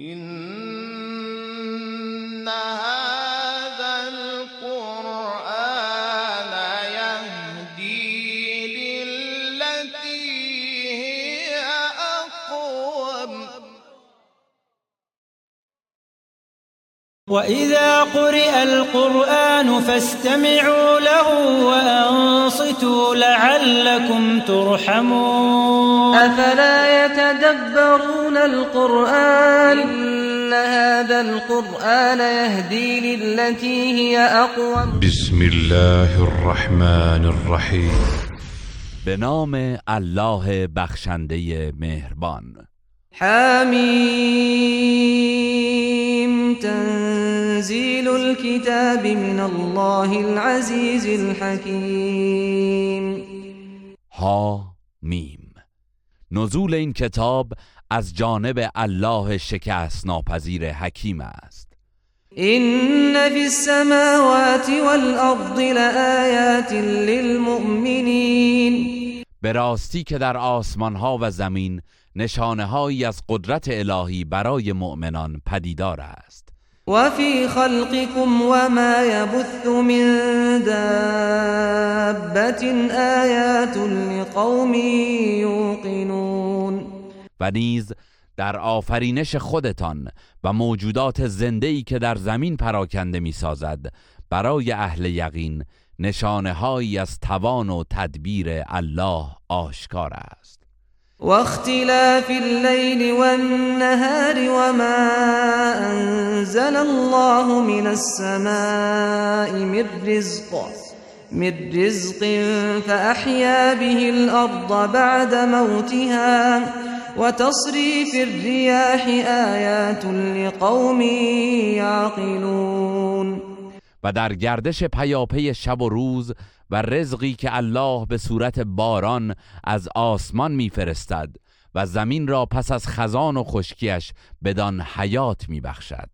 إن وإذا قرئ القرآن فاستمعوا له وأنصتوا لعلكم ترحمون. أفلا يتدبرون القرآن؟ إن هذا القرآن يهدي للتي هي أقوم. بسم الله الرحمن الرحیم به نام الله بخشنده مهربان. حميم. تنزيل الكتاب من الله العزيز الحكيم. ها میم نزول این کتاب از جانب الله شکست ناپذیر حکیم است. إن في السماوات والأرض لآيات للمؤمنين. به راستی که در آسمان ها و زمین نشانه هایی از قدرت الهی برای مؤمنان پدیدار است. وفي خلقكم وما يبث من دابة آيات لقوم يوقنون و نیز در آفرینش خودتان و موجودات زنده‌ای که در زمین پراکنده می‌سازد برای اهل یقین نشانه هایی از توان و تدبیر الله آشکار است. واختلاف الليل والنهار وما أنزل الله من السماء من رزق من رزق فأحيا به الأرض بعد موتها. وتصريف الرياح آيات لقوم يعقلون. و در گردش پیاپی شب و روز و رزقی که الله به صورت باران از آسمان میفرستد و زمین را پس از خزان و خشکیش بدان حیات میبخشد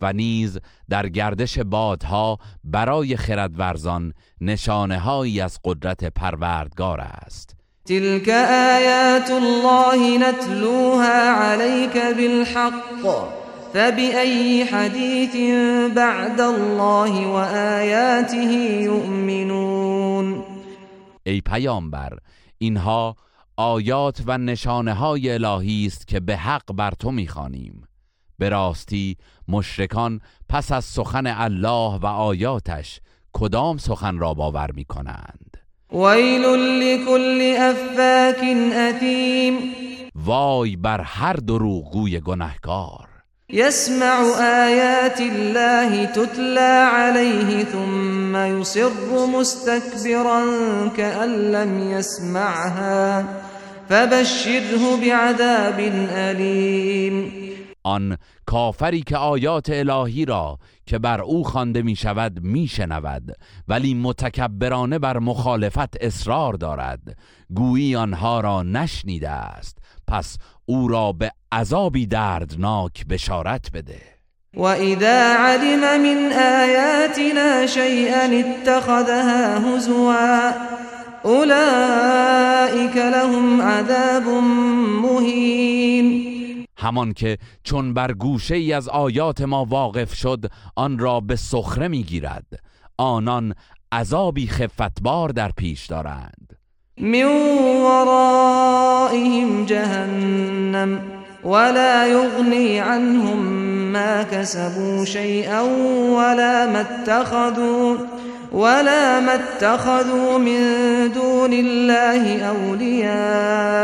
و نیز در گردش بادها برای خردورزان نشانه هایی از قدرت پروردگار است. تلك آيات الله نتلوها عليك بالحق. فبأي حديث بعد الله وآياته يؤمنون؟ ای پیامبر اینها آیات و نشانه های الهی است که به حق بر تو می‌خوانیم. به راستی مشرکان پس از سخن الله و آیاتش کدام سخن را باور می‌کنند؟ ويل لكل أفاك أثيم وای بر هر دروغگوی گنهکار يسمع آيات الله تتلى عليه ثم يصر مستكبرا كأن لم يسمعها. فبشره بعذاب أليم. آن کافری که آیات الهی را که بر او خوانده می شود می شنود ولی متکبرانه بر مخالفت اصرار دارد. گویی آنها را نشنیده است. پس او را به عذابی دردناک بشارت بده. وإذا علم من آياتنا شيئا اتخذها هزوا أولئك لهم عذاب مهين همان که چون بر گوشه ای از آیات ما واقف شد آن را به سخره می‌گیرد. آنان عذابی خفتبار در پیش دارند. من ورائهم جهنم ولا يغني عنهم ما كسبوا شيئا ولا اتخذوا ولا ما اتخذوا من دون الله أولياء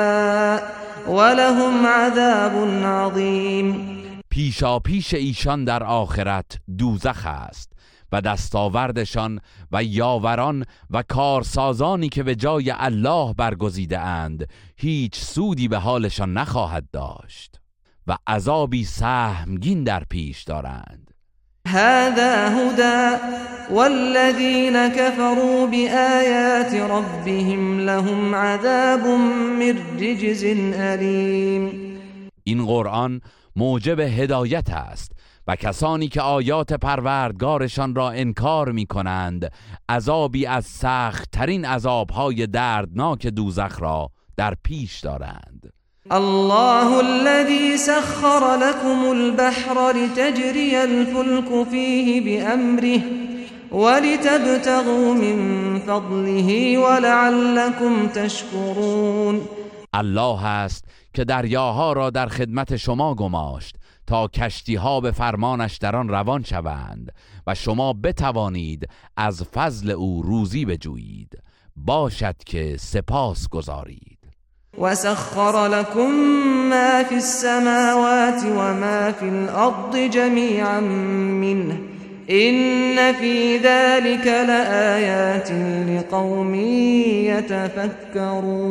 ولهم عذاب عظيم پیشا پیش ایشان در آخرت دوزخ است و دستاوردشان و یاوران و کارسازانی که به جای الله برگزیده اند هیچ سودی به حالشان نخواهد داشت و عذابی سهمگین در پیش دارند. هذا هدى والذين كفروا بآيات ربهم لهم عذاب من رجز أليم. این قرآن موجب هدایت است و کسانی که آیات پروردگارشان را انکار می کنند عذابی از سخت ترین عذابهای دردناک دوزخ را در پیش دارند. الله الذي سخر لكم البحر لتجري الفلك فيه بأمره ولتبتغوا من فضله ولعلكم تشكرون. الله است که دریاها را در خدمت شما گماشت تا کشتی ها به فرمانش در آن روان شوند و شما بتوانید از فضل او روزی بجویید. باشد که سپاس گذارید. وسخر لكم ما في السماوات وما في الأرض جميعا منه. إن في ذلك لآيات لقوم يتفكرون.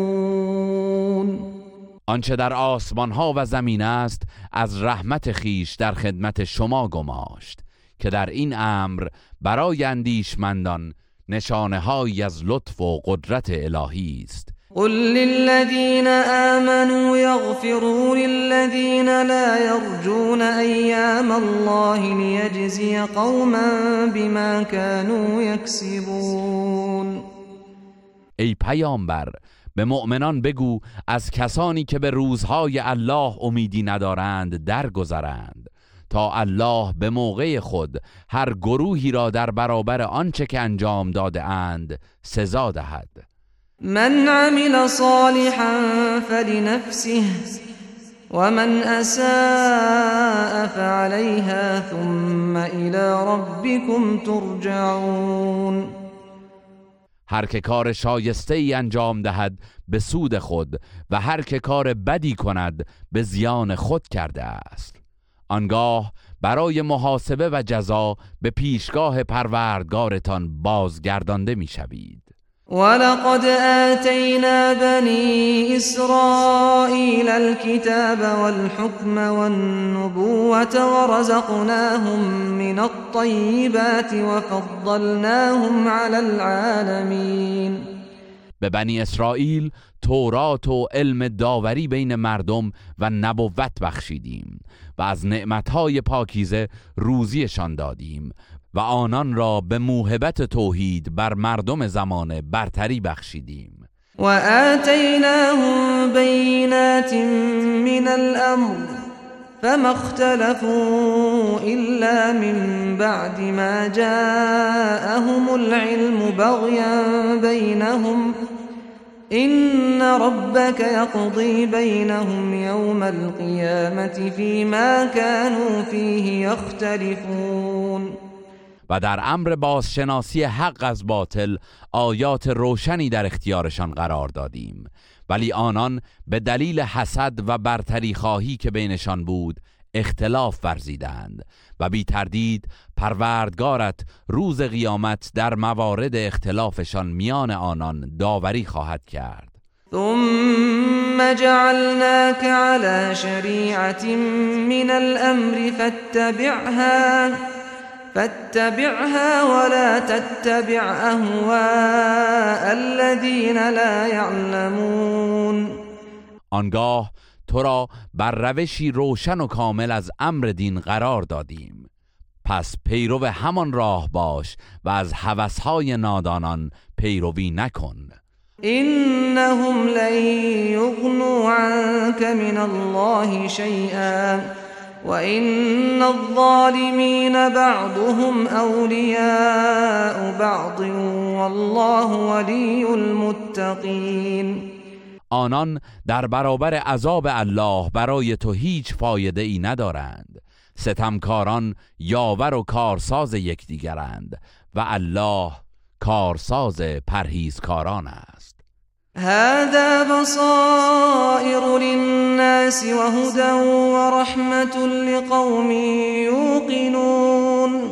آنچه در آسمان ها و زمین است از رحمت خیش در خدمت شما گماشت که در این امر برای اندیشمندان نشانه های از لطف و قدرت الهی است. قل للذين آمنوا يغفروا للذين لا يرجون أيام الله ليجزي قوما بما كانوا يكسبون ای پیامبر به مؤمنان بگو از کسانی که به روزهای الله امیدی ندارند درگذرند. تا الله به موقع خود هر گروهی را در برابر آنچه که انجام داده اند سزا دهد. من عمل صالحا فلنفسه ومن اساء فعليها ثم الى ربكم ترجعون. هر که کار شایسته ای انجام دهد به سود خود و هر که کار بدی کند به زیان خود کرده است. آنگاه برای محاسبه و جزا به پیشگاه پروردگارتان بازگردانده می‌شوید. ولقد آتينا بني إسرائيل الكتاب والحكم والنبوة ورزقناهم من الطيبات وفضلناهم على العالمين. به بنی اسرائیل تورات و علم داوری بین مردم و نبوت بخشیدیم و از نعمتهای پاکیزه روزیشان دادیم و آنان را به موهبت توحید بر مردم زمانه برتری بخشیدیم. و آتیناهم بینات من الامر فما اختلفوا الا من بعد ما جاءهم العلم بغيا بينهم. إن ربك يقضي بينهم يوم القيامة فيما كانوا فيه يختلفون. و در امر بازشناسی حق از باطل آیات روشنی در اختیارشان قرار دادیم. ولی آنان به دلیل حسد و برتری خواهی که بینشان بود اختلاف ورزیدند و بی تردید پروردگارت روز قیامت در موارد اختلافشان میان آنان داوری خواهد کرد. ثم جعلناك على شريعة من الأمر فاتبعها فاتبعها ولا تتبع اهواء الذين لا يعلمون. آنگاه تو را بر روشی روشن و کامل از امر دین قرار دادیم. پس پیرو همان راه باش و از هوسهای نادانان پیروی نکن. انهم لن یغنوا عنك من الله شیئا وإن الظالمين بعضهم أولياء بعض والله ولي المتقين. آنان در برابر عذاب الله برای تو هیچ فایده ای ندارند. ستمکاران یاور و کارساز یکدیگرند و الله کارساز پرهیزکاران است. هذا بصائر للناس وهدى ورحمة لقوم يوقنون.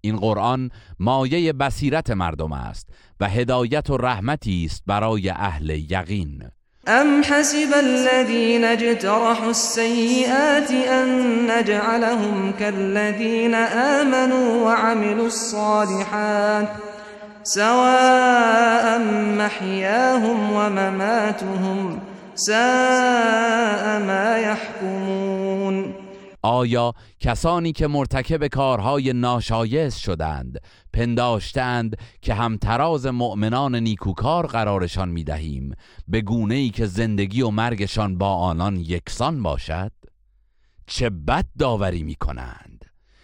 این قرآن مایه بصیرت مردم است و هدایت و رحمتی است برای أهل یقین. أم حسب الذين اجترحوا السيئات أن نجعلهم كالذين آمنوا وعملوا الصالحات؟ سواء محياهم ومماتهم ساء ما يحكمون. آیا کسانی که مرتکب کارهای ناشایست شدند پنداشتند که همتراز مؤمنان نیکوکار قرارشان می دهیم به گونه ای که زندگی و مرگشان با آنان یکسان باشد؟ چه بد داوری می کنند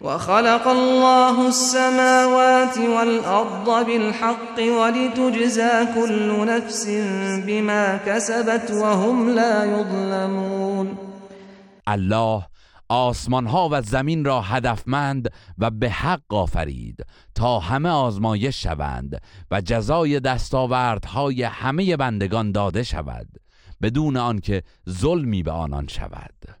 وخلق الله السماوات والأرض بالحق ولتجزى كل نفس بما كسبت وهم لا يظلمون. الله آسمان ها و زمین را هدفمند و به حق آفرید تا همه آزمایش شوند و جزای دستاوردهای همه بندگان داده شود بدون آنکه ظلمی به آنان شود.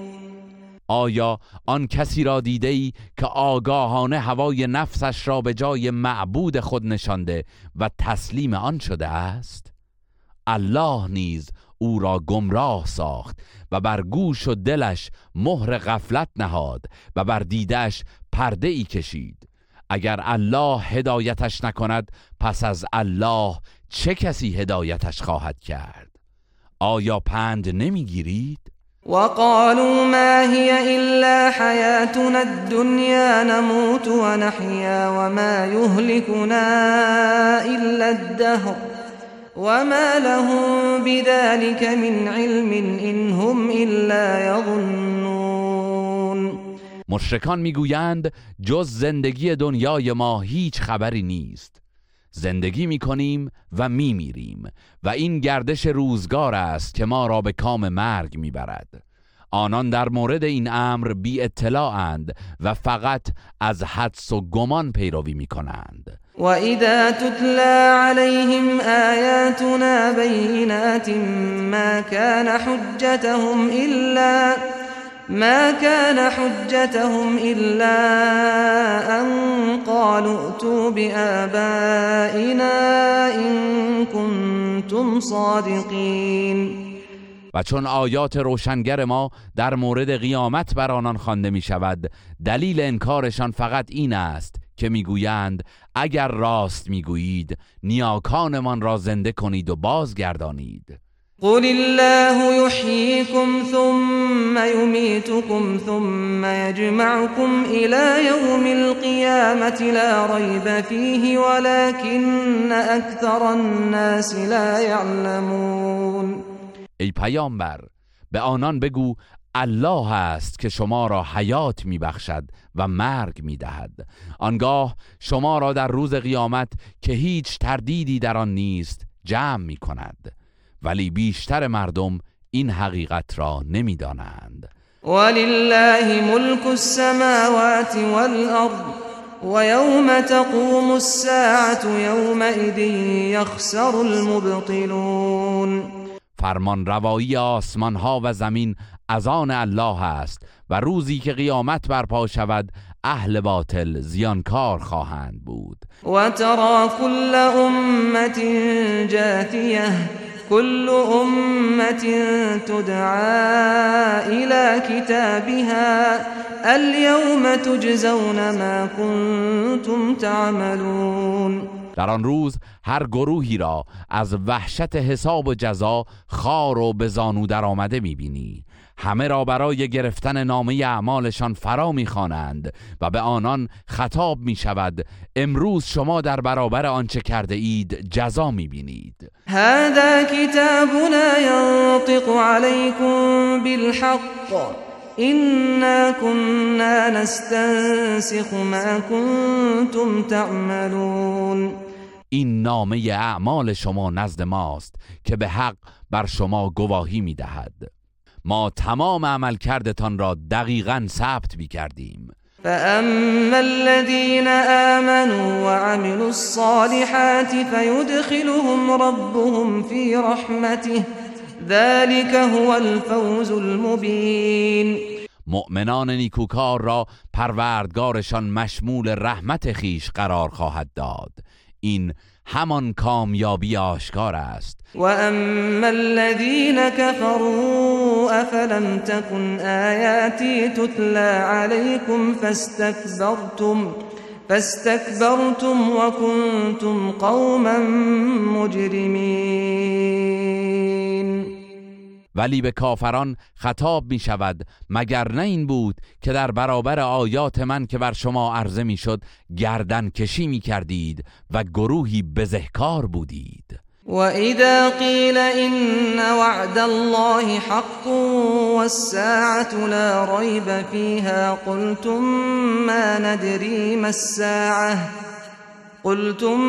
آیا آن کسی را دیده ای که آگاهانه هوای نفسش را به جای معبود خود نشانده و تسلیم آن شده است؟ الله نیز او را گمراه ساخت و بر گوش و دلش مهر غفلت نهاد و بر دیدش پرده ای کشید. اگر الله هدایتش نکند پس از الله چه کسی هدایتش خواهد کرد؟ آیا پند نمی‌گیرید؟ وقالوا ما هي إلا حياتنا الدنيا نموت ونحيا وما يهلكنا إلا الدهر وما لهم بذلك من علم إن هم إلا يظنون. مشرکان میگویند جز زندگی دنیای ما هیچ خبری نیست. زندگی می‌کنیم و میمیریم و این گردش روزگار است که ما را به کام مرگ می‌برد. آنان در مورد این امر بی اطلاعند و فقط از حدس و گمان پیروی می‌کنند. وإذا تتلى عليهم آياتنا بينات ما كان حجتهم إلا ما كان حجتهم إلا أن قالوا ائتوا بآبائنا إن كنتم صادقين. و چون آیات روشنگر ما در مورد قیامت بر آنان خوانده می شود دلیل انکارشان فقط این است که می‌گویند اگر راست می‌گویید نیاکانمان را زنده کنید و بازگردانید. قل الله يحييكم ثم يميتكم ثم يجمعكم إلى يوم القيامة لا ريب فيه ولكن أكثر الناس لا يعلمون. ای پیامبر به آنان بگو الله است که شما را حیات میبخشد و مرگ می‌دهد. آنگاه شما را در روز قیامت که هیچ تردیدی در آن نیست جمع می کند ولی بیشتر مردم این حقیقت را نمی‌دانند. ولله ملك السماوات والأرض ويوم تقوم الساعة يومئذ يخسر المبطلون. فرمان روایی آسمان ها و زمین از آن الله است و روزی که قیامت برپا شود اهل باطل زیانکار خواهند بود. وترى كل أمة جاثية كل أمة تدعى إلى كتابها اليوم تجزون ما كنتم تعملون. در آن روز هر گروهی را از وحشت حساب و جزا خار و به زانو در آمده می‌بینی. همه را برای گرفتن نامه اعمالشان فرا می‌خوانند و به آنان خطاب می شود امروز شما در برابر آنچه کرده اید جزا می‌بینید. هذا كتابنا ينطق عليكم بالحق. إنا كنا نستنسخ ما كنتم تعملون. این نامه اعمال شما نزد ماست که به حق بر شما گواهی می دهد ما تمام عمل کردتان را دقیقا ثبت می کردیم فأما الذين آمنوا وعملوا الصالحات فيدخلهم ربهم في رحمته ذلك هو الفوز المبين. مؤمنان نیکوکار را پروردگارشان مشمول رحمت خیش قرار خواهد داد. این همان کامیابی آشکار است. و اما الذين كفروا افلم تكن آیاتی تتلى عليكم فاستكبرتم فاستكبرتم وكنتم قوما مجرمين ولی به کافران خطاب می شود مگر نه این بود که در برابر آیات من که بر شما عرضه می شد گردن کشی می کردید و گروهی بزهکار بودید؟ وإذا قيل إن وعد الله حق والساعة لا ريب فيها قلتم ما ندري ما الساعة. قلتم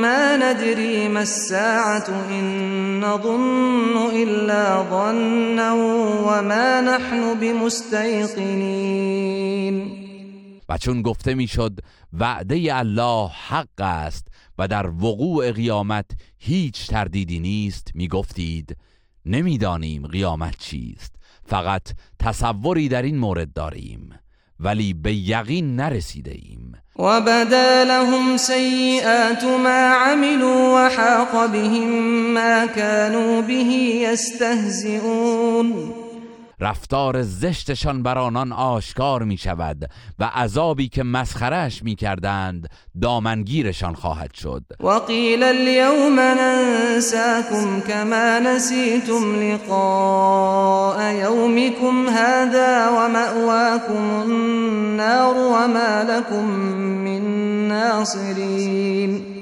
ما ندري ما الساعة إن نظن إلا ظنا وما نحن بمستيقنين. و چون گفته می‌شد وعده الله حق است و در وقوع قیامت هیچ تردیدی نیست می‌گفتید نمی‌دانیم قیامت چیست فقط تصوری در این مورد داریم ولی به یقین نرسیده ایم و بدا لهم سیئات ما عملوا وحاق بهم ما كانوا به یستهزئون رفتار زشتشان بر آنان آشکار می شود و عذابی که مسخرش می کردند دامنگیرشان خواهد شد. و قیل اليوم ننساكم كما نسیتم لقاء یومكم هذا و مأواكم النار و ما لكم من ناصرین.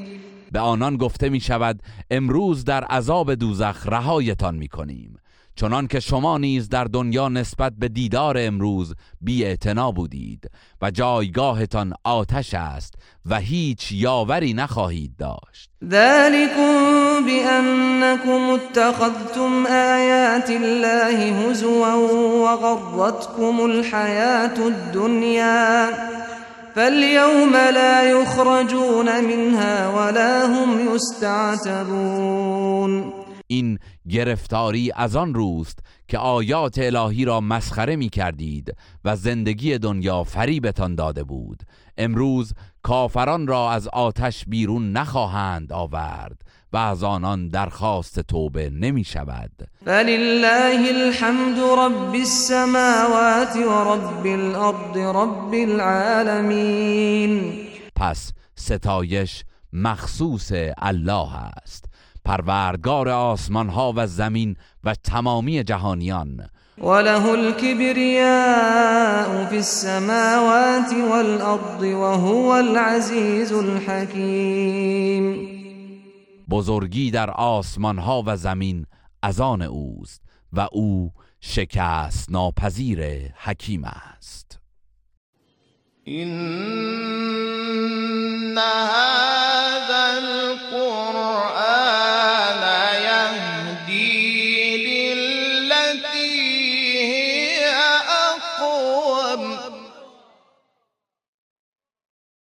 به آنان گفته می شود امروز در عذاب دوزخ رهایتان می کنیم چنان که شما نیز در دنیا نسبت به دیدار امروز بی بودید و جایگاهتان آتش است و هیچ یاوری نخواهید داشت. ذلكم بأنكم اتخذتم آیات الله هزوا وغرتكم الحياة الدنيا فاليوم لا يخرجون منها ولا هم يستعتبون. این گرفتاری از آن روست که آیات الهی را مسخره می کردید و زندگی دنیا فریبتان داده بود. امروز کافران را از آتش بیرون نخواهند آورد و از آنان درخواست توبه نمی شود فلله الحمد رب السماوات و رب الارض رب العالمین پس ستایش مخصوص الله است. پروردگار آسمان ها و زمین و تمامی جهانیان. وله الكبرياء في السماوات والأرض وهو العزيز الحكيم. بزرگی در آسمان ها و زمین از آن اوست و او شکست ناپذیر حکیم است. این